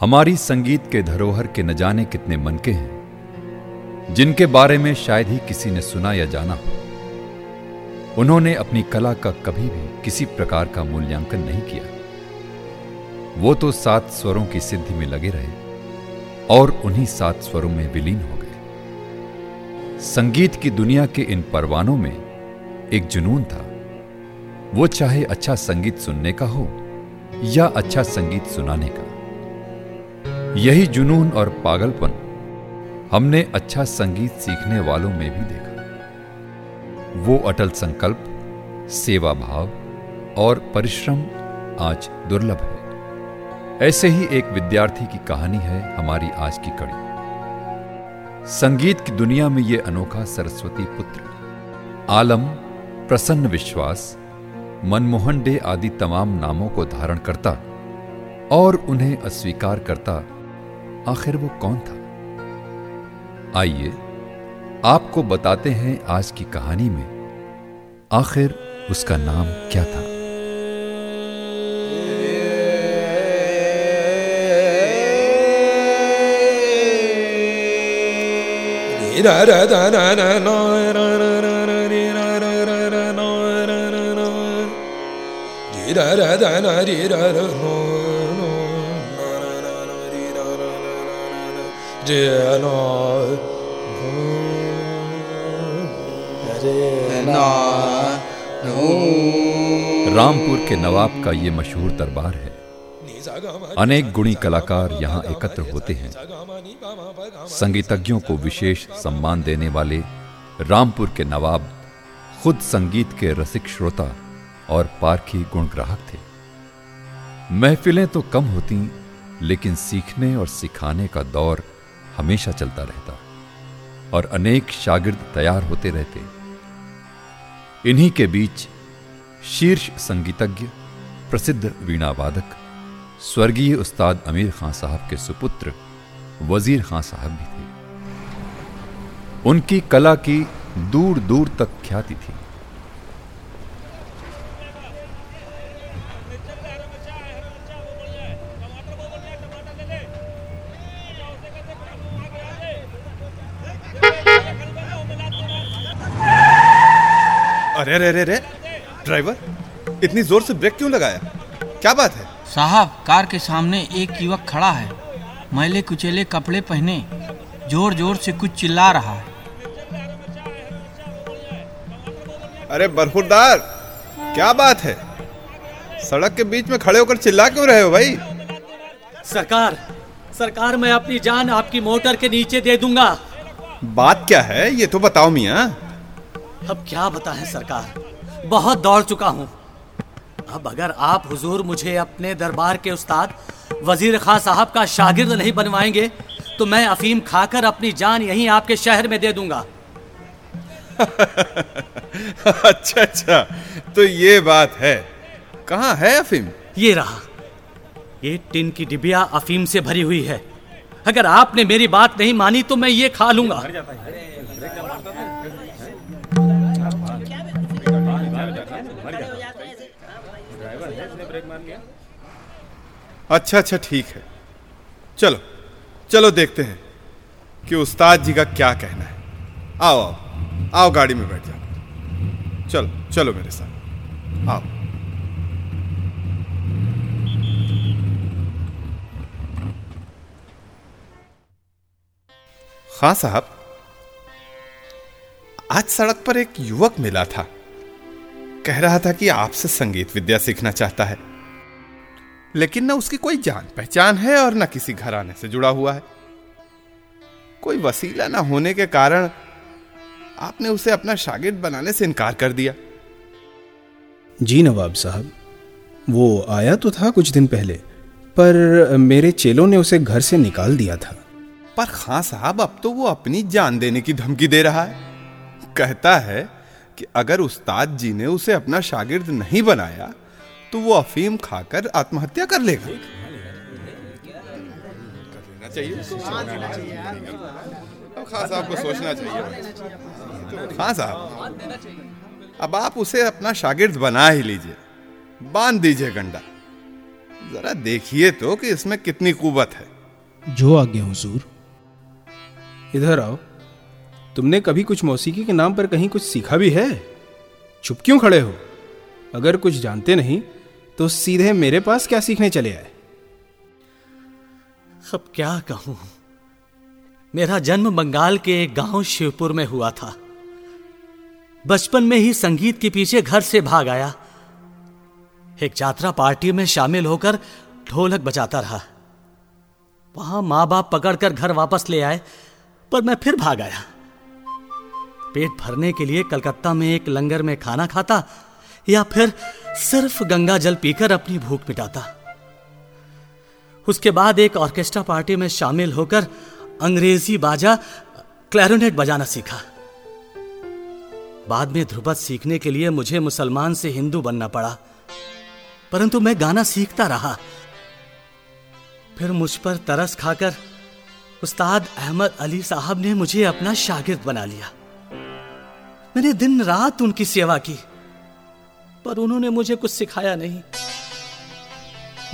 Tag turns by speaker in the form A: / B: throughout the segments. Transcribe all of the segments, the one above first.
A: हमारी संगीत के धरोहर के न जाने कितने मनके हैं, जिनके बारे में शायद ही किसी ने सुना या जाना हो। उन्होंने अपनी कला का कभी भी किसी प्रकार का मूल्यांकन नहीं किया। वो तो सात स्वरों की सिद्धि में लगे रहे और उन्हीं सात स्वरों में विलीन हो गए। संगीत की दुनिया के इन परवानों में एक जुनून था। वो चाहे अच्छा संगीत सुनने का हो या अच्छा संगीत सुनाने का। यही जुनून और पागलपन हमने अच्छा संगीत सीखने वालों में भी देखा। वो अटल संकल्प, सेवा भाव और परिश्रम आज दुर्लभ है। ऐसे ही एक विद्यार्थी की कहानी है हमारी आज की कड़ी। संगीत की दुनिया में ये अनोखा सरस्वती पुत्र, आलम, प्रसन्न विश्वास, मनमोहन डे आदि तमाम नामों को धारण करता और उन्हें अस्वीकार करता आखिर वो कौन था? आइए, आपको बताते हैं आज की कहानी में, आखिर उसका नाम क्या था? रामपुर के नवाब का ये मशहूर दरबार है। अनेक गुणी कलाकार यहाँ एकत्र होते हैं। संगीतज्ञों को विशेष सम्मान देने वाले रामपुर के नवाब खुद संगीत के रसिक श्रोता और पारखी गुणग्राहक थे। महफिलें तो कम होती, लेकिन सीखने और सिखाने का दौर हमेशा चलता रहता और अनेक शागिर्द तैयार होते रहते। इन्हीं के बीच शीर्ष संगीतज्ञ, प्रसिद्ध वीणा वादक स्वर्गीय उस्ताद अमीर खां साहब के सुपुत्र, वज़ीर खां साहब भी थे। उनकी कला की दूर दूर तक ख्याति थी।
B: अरे अरे अरे अरे ड्राइवर इतनी ज़ोर से ब्रेक क्यों लगाया? क्या बात है?
C: साहब कार के सामने एक युवक खड़ा है। मैले कुचेले कपड़े पहने ज़ोर ज़ोर से कुछ चिल्ला रहा है।
B: अरे बरखुरदार क्या बात है? सड़क के बीच में खड़े होकर चिल्ला क्यों रहे हो भाई?
D: सरकार सरकार मैं अपनी जान आपकी मोटर के नीचे दे दूँगा।
B: बात क्या है? ये तो बताओ मियाँ।
D: अब क्या बताएँ सरकार? बहुत दौड़ चुका हूँ। अब अगर आप हुजूर मुझे अपने दरबार के उस्ताद वज़ीर खां साहब का शागिर्द नहीं बनवाएँगे तो मैं अफीम खाकर अपनी जान यहीं आपके शहर में दे दूँगा।
B: अच्छा अच्छा। तो ये बात है। कहाँ है अफीम?
D: ये रहा। ये टिन की डिबिया अफीम से भरी हुई है। अगर आपने मेरी बात नहीं मानी तो मैं ये खा लूँगा।
B: अच्छा अच्छा ठीक है। चलो चलो देखते हैं कि उस्ताद जी का क्या कहना है। आओ आओ आओ गाड़ी में बैठ जाओ। चलो चलो मेरे साथ। आओ। हाँ साहब, आज सड़क पर एक युवक मिला था। कह रहा था कि आपसे संगीत विद्या सीखना चाहता है। लेकिन न उसकी कोई जान पहचान है और न किसी घराने से जुड़ा हुआ है। कोई वसीला न होने के कारण आपने उसे अपना शागिर्द बनाने से इनकार कर दिया।
E: जी नवाब साहब वो आया तो था कुछ दिन पहले पर मेरे चेलों ने उसे घर से निकाल दिया था।
B: पर खां साहब अब तो वो अपनी जान देने की धमकी दे रहा है। कहता है कि अगर उस्ताद जी ने उसे अपना शागिर्द नहीं बनाया तो वो अफीम खाकर आत्महत्या कर लेगा। खां साहब को सोचना चाहिए। खां साहब। अब आप उसे अपना शागिर्द बना ही लीजिए। बाँध दीजिए गंडा। जरा देखिए तो कि इसमें कितनी कुवत है।
E: जो आज्ञा हुजूर। इधर आओ। तुमने कभी कुछ मौसीकी के नाम पर कहीं कुछ सीखा भी है? चुप क्यों खड़े हो? अगर कुछ जानते नहीं तो सीधे मेरे पास क्या सीखने चले आए?
D: अब क्या कहूँ? मेरा जन्म बंगाल के एक गाँव शिवपुर में हुआ था। बचपन में ही संगीत के पीछे घर से भाग आया। एक यात्रा पार्टी में शामिल होकर ढोलक बजाता रहा। वहाँ माँ बाप पकड़कर घर वापस ले आए, पर मैं फिर भाग आया। पेट भरने के लिए कलकत्ता में एक लंगर में खाना खाता, या फिर सिर्फ़ गंगा जल पीकर अपनी भूख मिटाता उसके बाद एक ऑर्केस्ट्रा पार्टी में शामिल होकर अंग्रेज़ी बाजा, क्लैरोनेट बजाना सीखा। बाद में ध्रुपद सीखने के लिए मुझे मुसलमान से हिंदू बनना पड़ा, परंतु मैं गाना सीखता रहा। फिर मुझ पर तरस खाकर उस्ताद अहमद अली साहब ने मुझे अपना शागिर्द बना लिया। मैंने दिन रात उनकी सेवा की, पर उन्होंने मुझे कुछ सिखाया नहीं।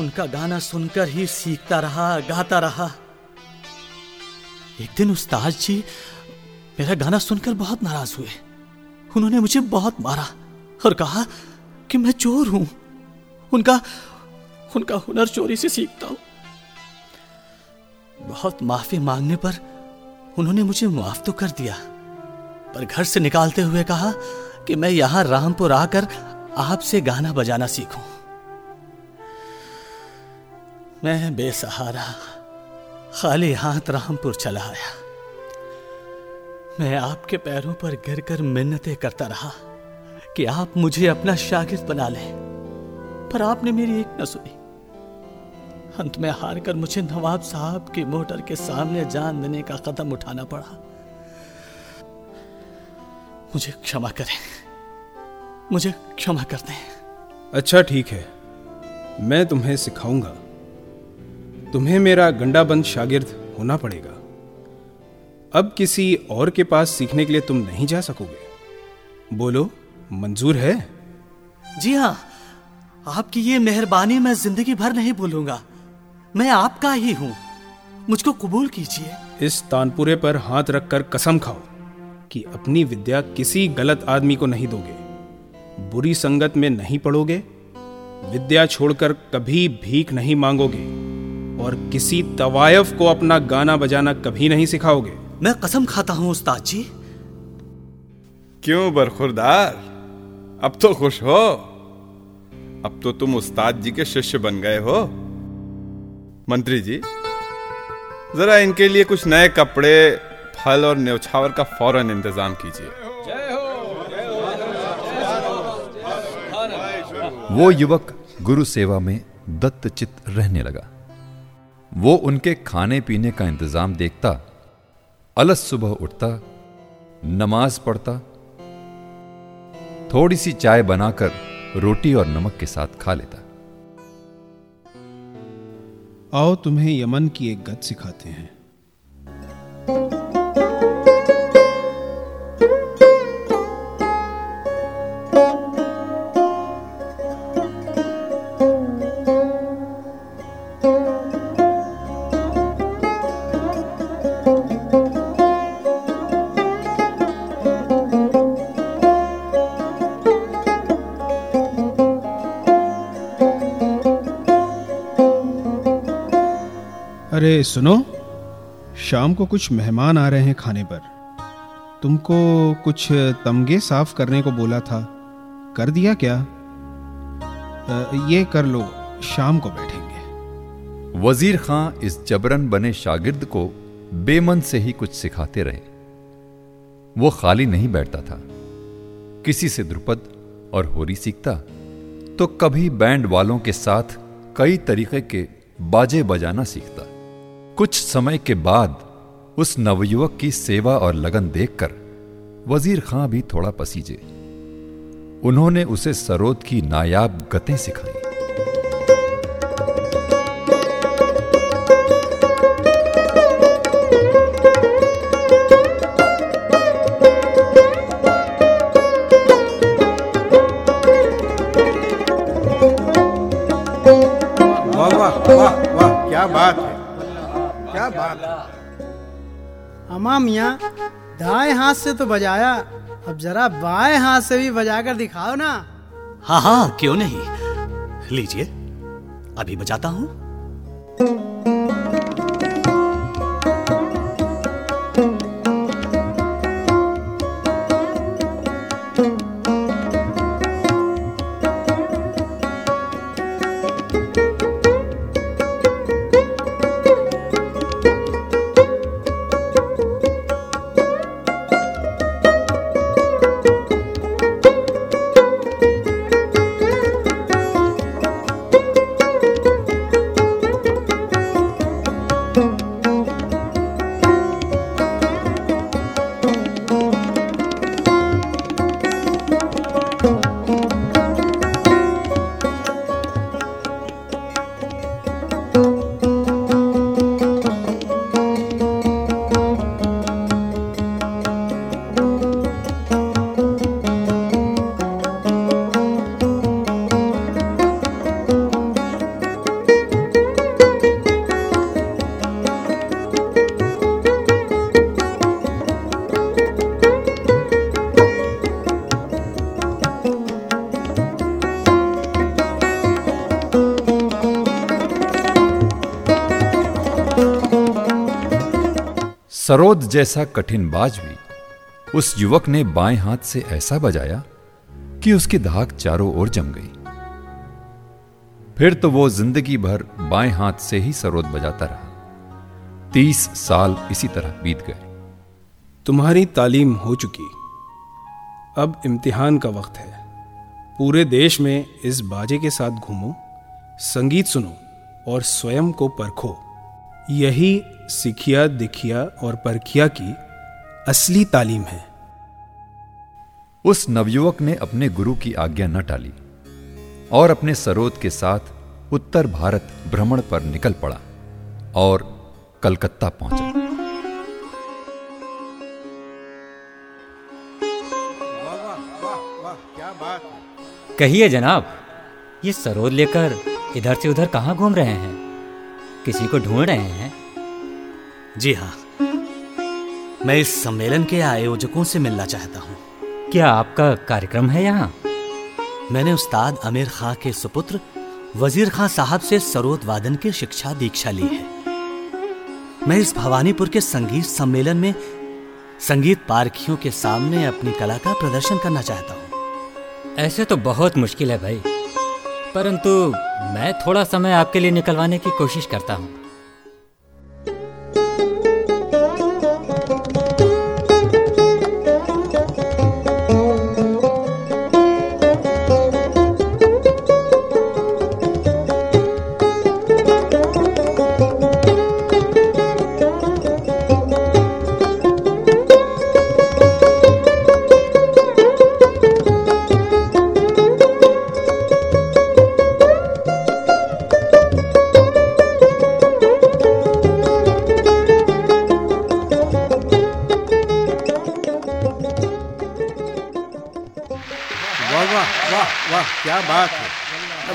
D: उनका गाना सुनकर ही सीखता रहा, गाता रहा। एक दिन उस्ताद जी मेरा गाना सुनकर बहुत नाराज़ हुए। उन्होंने मुझे बहुत मारा और कहा कि मैं चोर हूँ। उनका उनका हुनर चोरी से सीखता हूँ। बहुत माफ़ी मांगने पर उन्होंने मुझे माफ़ तो कर दिया। पर घर से निकालते हुए कहा कि मैं यहाँ रामपुर आकर आपसे गाना बजाना सीखूं। मैं बेसहारा, खाली हाथ रामपुर चला आया। मैं आपके पैरों पर गिरकर मिन्नतें करता रहा कि आप मुझे अपना शागिर्द बना लें, पर आपने मेरी एक न सुनी। अंत में हार कर मुझे नवाब साहब की मोटर के सामने जान देने का कदम उठाना पड़ा। मुझे क्षमा करें। मुझे क्षमा कर दें
E: अच्छा ठीक है। मैं तुम्हें सिखाऊँगा। तुम्हें मेरा गंडाबंद शागिर्द होना पड़ेगा। अब किसी और के पास सीखने के लिए तुम नहीं जा सकोगे। बोलो मंजूर है?
D: जी हाँ। आपकी ये मेहरबानी मैं ज़िंदगी भर नहीं भूलूँगा। मैं आपका ही हूँ। मुझको कबूल कीजिए।
E: इस तानपुरे पर हाथ रखकर कसम खाओ। कि अपनी विद्या किसी गलत आदमी को नहीं दोगे। बुरी संगत में नहीं पड़ोगे। विद्या छोड़कर कभी भीख नहीं मांगोगे। और किसी तवायफ को अपना गाना बजाना कभी नहीं सिखाओगे।
D: मैं कसम खाता हूँ उस्ताद जी।
B: क्यों बरखुरदार? अब तो खुश हो। अब तो तुम उस्ताद जी के शिष्य बन गए हो। मंत्री जी जरा इनके लिए कुछ नए कपड़े फल और न्यौछावर का फ़ौरन इंतज़ाम कीजिए।
A: वो युवक गुरु सेवा में दत्तचित रहने लगा। वो उनके खाने पीने का इंतज़ाम देखता अलस सुबह उठता नमाज़ पढ़ता थोड़ी सी चाय बनाकर रोटी और नमक के साथ खा लेता।
E: आओ तुम्हें यमन की एक गत सिखाते हैं। अरे, सुनो। शाम को कुछ मेहमान आ रहे हैं खाने पर। तुमको कुछ तमगे साफ़ करने को बोला था। कर दिया क्या? ये कर लो, शाम को बैठेंगे।
A: वज़ीर खां इस जबरन बने शागिर्द को बेमन से ही कुछ सिखाते रहे। वो खाली नहीं बैठता था। किसी से द्रुपद और होरी सीखता तो कभी बैंड वालों के साथ कई तरीके के बाजे बजाना सीखता। कुछ समय के बाद उस नवयुवक की सेवा और लगन देखकर वज़ीर खां भी थोड़ा पसीजे। उन्होंने उसे सरोद की नायाब गतें सिखाई।
F: अमा मियाँ। दाएँ हाथ से तो बजाया। अब जरा बाएँ हाथ से भी बजाकर दिखाओ ना।
D: हाँ हाँ क्यों नहीं? लीजिए। अभी बजाता हूँ।
A: सरोद जैसा कठिन बाज भी उस युवक ने बाएँ हाथ से ऐसा बजाया कि उसकी धाक चारों ओर जम गई। फिर तो वो ज़िंदगी भर बाएँ हाथ से ही सरोद बजाता रहा। तीस साल इसी तरह बीत गए।
E: तुम्हारी तालीम हो चुकी। अब इम्तिहान का वक्त है। पूरे देश में इस बाजे के साथ घूमो, संगीत सुनो और स्वयं को परखो। यही सिखिया दिखिया और परखिया की असली तालीम है।
A: उस नवयुवक ने अपने गुरु की आज्ञा न टाली और अपने सरोद के साथ उत्तर भारत भ्रमण पर निकल पड़ा और कलकत्ता पहुँचा।
G: कहिए जनाब ये सरोद लेकर इधर से उधर कहाँ घूम रहे हैं? किसी को ढूंढ रहे हैं?
D: जी हाँ। मैं इस सम्मेलन के आयोजकों से मिलना चाहता हूँ।
G: क्या आपका कार्यक्रम है यहाँ?
D: मैंने उस्ताद आमिर खां के सुपुत्र वज़ीर खां साहब से सरोद वादन की शिक्षा दीक्षा ली है। मैं इस भवानीपुर के संगीत सम्मेलन में संगीत पारखियों के सामने अपनी कला का प्रदर्शन करना चाहता हूँ।
G: ऐसे तो बहुत मुश्किल है भाई। परंतु मैं थोड़ा समय आपके लिए निकलवाने की कोशिश करता हूँ।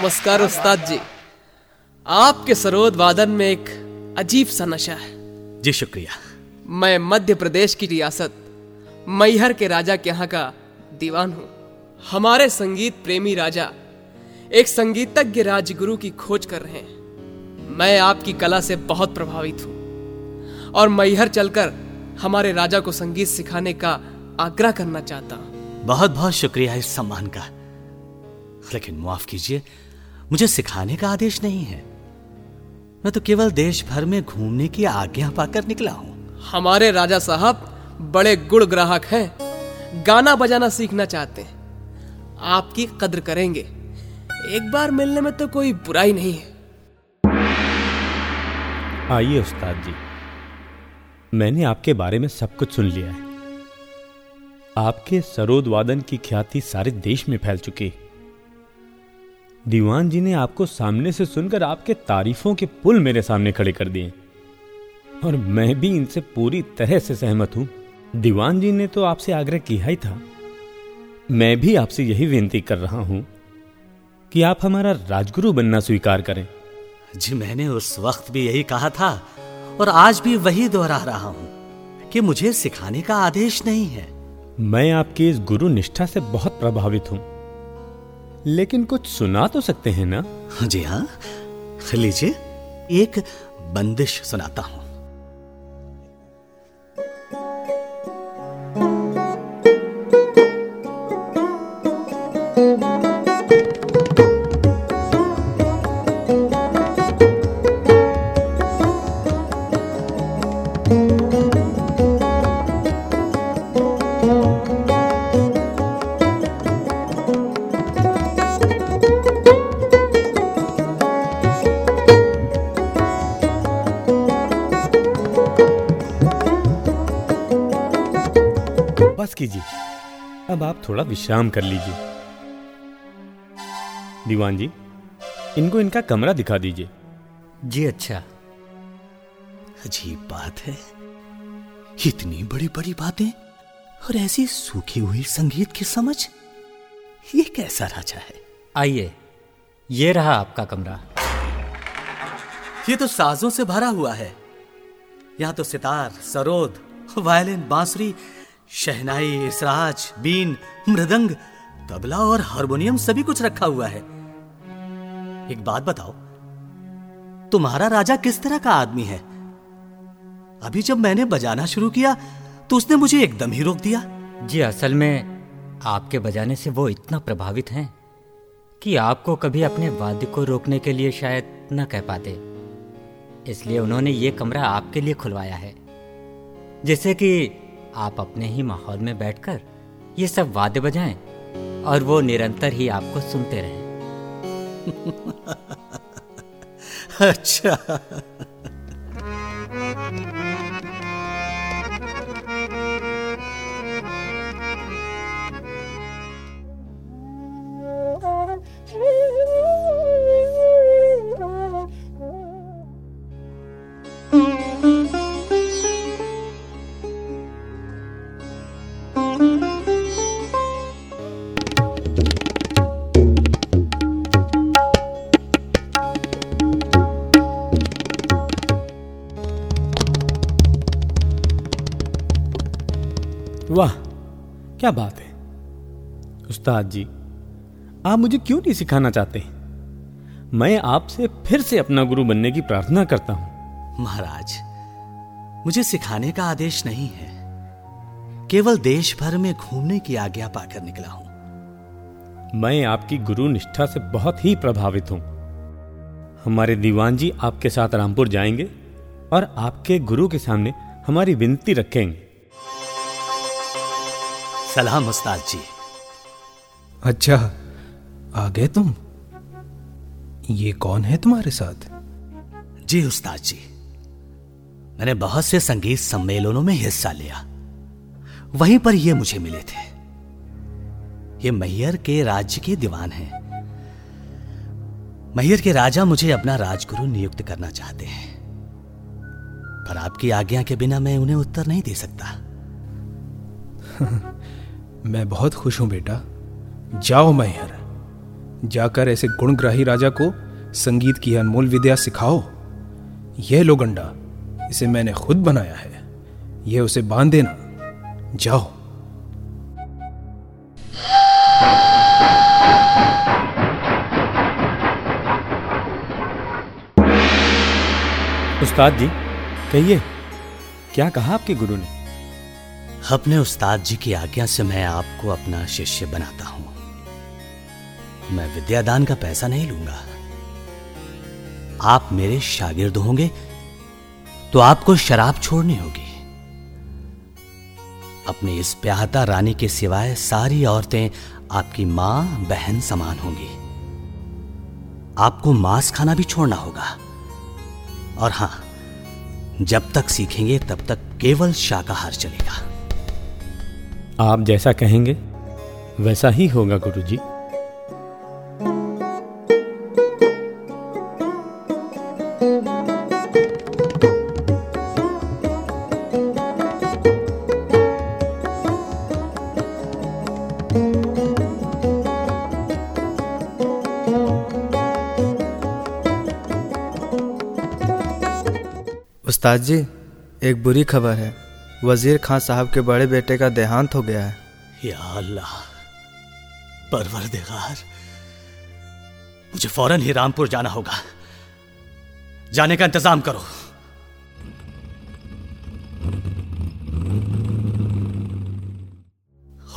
H: नमस्कार उस्ताद जी। आपके सरोद वादन में एक अजीब सा नशा है।
D: जी शुक्रिया।
H: मैं मध्य प्रदेश की रियासत मैहर के राजा के यहाँ का दीवान हूँ। हमारे संगीत प्रेमी राजा एक संगीतज्ञ राजगुरु की खोज कर रहे हैं। मैं आपकी कला से बहुत प्रभावित हूँ और मैहर चलकर हमारे राजा को संगीत सिखाने का आग्रह करना चाहता हूँ।
D: बहुत बहुत शुक्रिया इस सम्मान का। लेकिन माफ़ कीजिए मुझे सिखाने का आदेश नहीं है। मैं तो केवल देश भर में घूमने की आज्ञा पाकर निकला हूँ।
H: हमारे राजा साहब बड़े गुड़ ग्राहक हैं। गाना बजाना सीखना चाहते हैं। आपकी कद्र करेंगे। एक बार मिलने में तो कोई बुराई नहीं है।
I: आइए उस्ताद जी। मैंने आपके बारे में सब कुछ सुन लिया है। आपके सरोद वादन की ख्याति सारे देश में फैल चुकी दीवान जी ने आपको सामने से सुनकर आपके तारीफों के पुल मेरे सामने खड़े कर दिए। और मैं भी इनसे पूरी तरह से सहमत हूँ। दीवान जी ने तो आपसे आग्रह किया ही था। मैं भी आपसे यही विनती कर रहा हूँ कि आप हमारा राजगुरु बनना स्वीकार करें।
D: जी मैंने उस वक्त भी यही कहा था और आज भी वही दोहरा रहा हूँ कि मुझे सिखाने का आदेश नहीं है।
I: मैं आपकी इस गुरु निष्ठा से बहुत प्रभावित हूँ। लेकिन कुछ सुना तो सकते हैं ना?
D: जी हाँ। लीजिए, एक बंदिश सुनाता हूँ।
I: बस थोड़ा विश्राम कर लीजिए। दीवान जी इनको इनका कमरा दिखा दीजिए।
G: जी अच्छा।
D: अजीब बात है। इतनी बड़ी बड़ी बातें और ऐसी सूखी हुई संगीत की समझ ये कैसा राजा है?
G: आइए ये रहा आपका कमरा।
D: ये तो साजों से भरा हुआ है। यहाँ तो सितार सरोद वायलिन बांसुरी शहनाई, इसराज, बीन, मृदंग, तबला और हारमोनियम सभी कुछ रखा हुआ है। एक बात बताओ, तुम्हारा राजा किस तरह का आदमी है? अभी जब मैंने बजाना शुरू किया तो उसने मुझे एकदम ही रोक दिया।
G: जी, असल में आपके बजाने से वो इतना प्रभावित हैं कि आपको कभी अपने वाद्य को रोकने के लिए शायद न कह पाते। इसलिए उन्होंने ये कमरा आपके लिए खुलवाया है, जिससे कि आप अपने ही माहौल में बैठकर ये सब वादे बजाएँ और वो निरंतर ही आपको सुनते रहे।
D: अच्छा।
I: क्या बात है? उस्ताद जी आप मुझे क्यों नहीं सिखाना चाहते? मैं आपसे फिर से अपना गुरु बनने की प्रार्थना करता हूँ।
D: महाराज मुझे सिखाने का आदेश नहीं है। केवल देश भर में घूमने की आज्ञा पाकर निकला हूँ।
I: मैं आपकी गुरु निष्ठा से बहुत ही प्रभावित हूँ। हमारे दीवान जी आपके साथ रामपुर जाएँगे और आपके गुरु के सामने हमारी विनती रखेंगे।
D: सलाम उस्ताद जी।
E: अच्छा आ गए तुम? ये कौन है तुम्हारे साथ?
D: जी उस्ताद जी। मैंने बहुत से संगीत सम्मेलनों में हिस्सा लिया। वहीं पर ये मुझे मिले थे। ये मैयर के राज्य के दीवान हैं। मैयर के राजा मुझे अपना राजगुरु नियुक्त करना चाहते हैं। पर आपकी आज्ञा के बिना मैं उन्हें उत्तर नहीं दे सकता।
E: मैं बहुत खुश हूँ बेटा। जाओ मैहर। जाकर ऐसे गुणग्राही राजा को संगीत की अनमोल विद्या सिखाओ। यह लो गंडा, इसे मैंने खुद बनाया है। यह उसे बाँध देना। जाओ।
I: उस्ताद जी, कहिए, क्या कहा आपके गुरु ने?
D: अपने उस्ताद जी की आज्ञा से मैं आपको अपना शिष्य बनाता हूँ। मैं विद्यादान का पैसा नहीं लूँगा। आप मेरे शागिर्द होंगे तो आपको शराब छोड़नी होगी। अपनी इस प्याहता रानी के सिवाय सारी औरतें आपकी माँ, बहन समान होंगी। आपको मांस खाना भी छोड़ना होगा। और हाँ, जब तक सीखेंगे तब तक केवल शाकाहार चलेगा।
I: आप जैसा कहेंगे वैसा ही होगा गुरु जी
J: उस्ताद जी एक बुरी खबर है। वज़ीर खान साहब के बड़े बेटे का देहांत हो गया है।
D: या अल्लाह, परवरदिगार, मुझे फ़ौरन ही रामपुर जाना होगा। जाने का इंतज़ाम करो।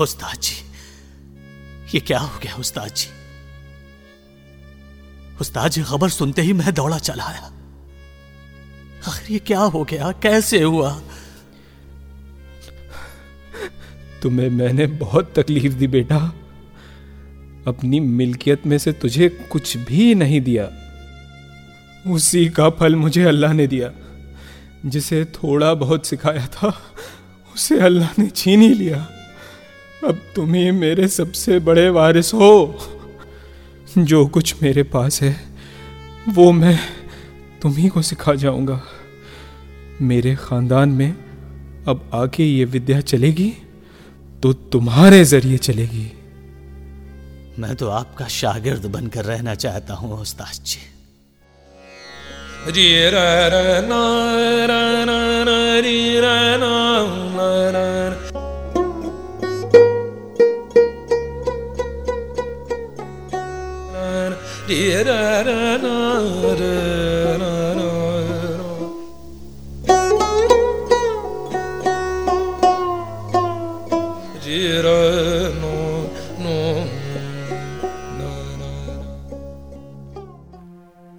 D: उस्ताद जी ये क्या हो गया उस्ताद जी उस्ताद जी खबर सुनते ही मैं दौड़ा चला आया। आखिर ये क्या हो गया? कैसे हुआ?
E: तुम्हें मैंने बहुत तकलीफ़ दी बेटा। अपनी मिल्कियत में से तुझे कुछ भी नहीं दिया। उसी का फल मुझे अल्लाह ने दिया, जिसे थोड़ा बहुत सिखाया था, उसे अल्लाह ने छीन ही लिया। अब तुम ही मेरे सबसे बड़े वारिस हो। जो कुछ मेरे पास है, वो मैं तुम ही को सिखा जाऊँगा। मेरे खानदान में अब आगे ये विद्या चलेगी। तो तुम्हारे ज़रिए चलेगी।
D: मैं तो आपका शागिर्द बनकर रहना चाहता हूँ उस्ताद जी।
K: री र र न र न न री र न न र री र र न र न। न री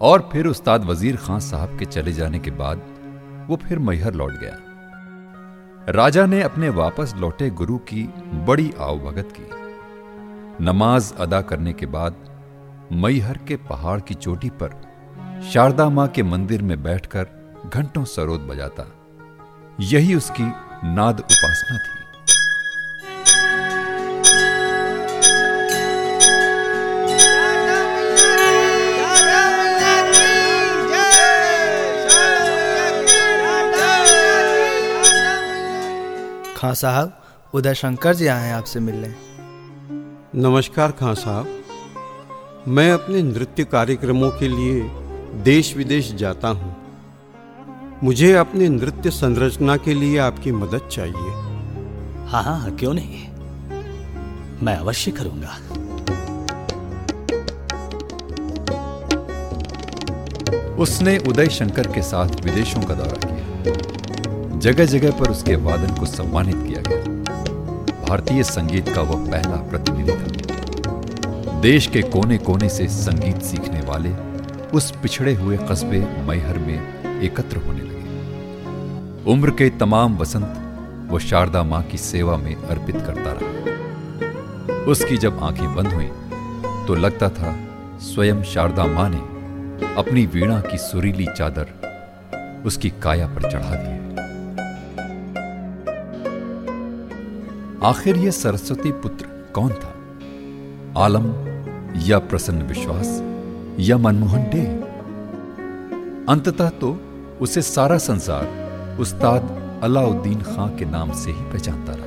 A: और फिर उस्ताद वज़ीर खान साहब के चले जाने के बाद वो फिर मैहर लौट गया। राजा ने अपने वापस लौटे गुरु की बड़ी आवभगत की। नमाज़ अदा करने के बाद मैहर के पहाड़ की चोटी पर शारदा माँ के मंदिर में बैठकर घंटों सरोद बजाता। यही उसकी नाद उपासना थी।
J: खां साहब उदय शंकर जी आए हैं आपसे मिलने।
L: नमस्कार खां साहब। मैं अपने नृत्य कार्यक्रमों के लिए देश विदेश जाता हूँ। मुझे अपने नृत्य संरचना के लिए आपकी मदद चाहिए।
D: हाँ हाँ क्यों नहीं? मैं अवश्य करूँगा।
A: उसने उदय शंकर के साथ विदेशों का दौरा किया। जगह जगह पर उसके वादन को सम्मानित किया गया। भारतीय संगीत का वह पहला प्रतिनिधि था। देश के कोने कोने से संगीत सीखने वाले उस पिछड़े हुए कस्बे मैहर में एकत्र होने लगे। उम्र के तमाम वसंत वो शारदा माँ की सेवा में अर्पित करता रहा। उसकी जब आँखें बंद हुई तो लगता था स्वयं शारदा माँ ने अपनी वीणा की सुरीली चादर उसकी काया पर चढ़ा दी। आखिर यह सरस्वती पुत्र कौन था? आलम या प्रसन्न विश्वास या मनमोहन डे अंततः तो उसे सारा संसार उस्ताद अलाउद्दीन खां के नाम से ही पहचानता रहा।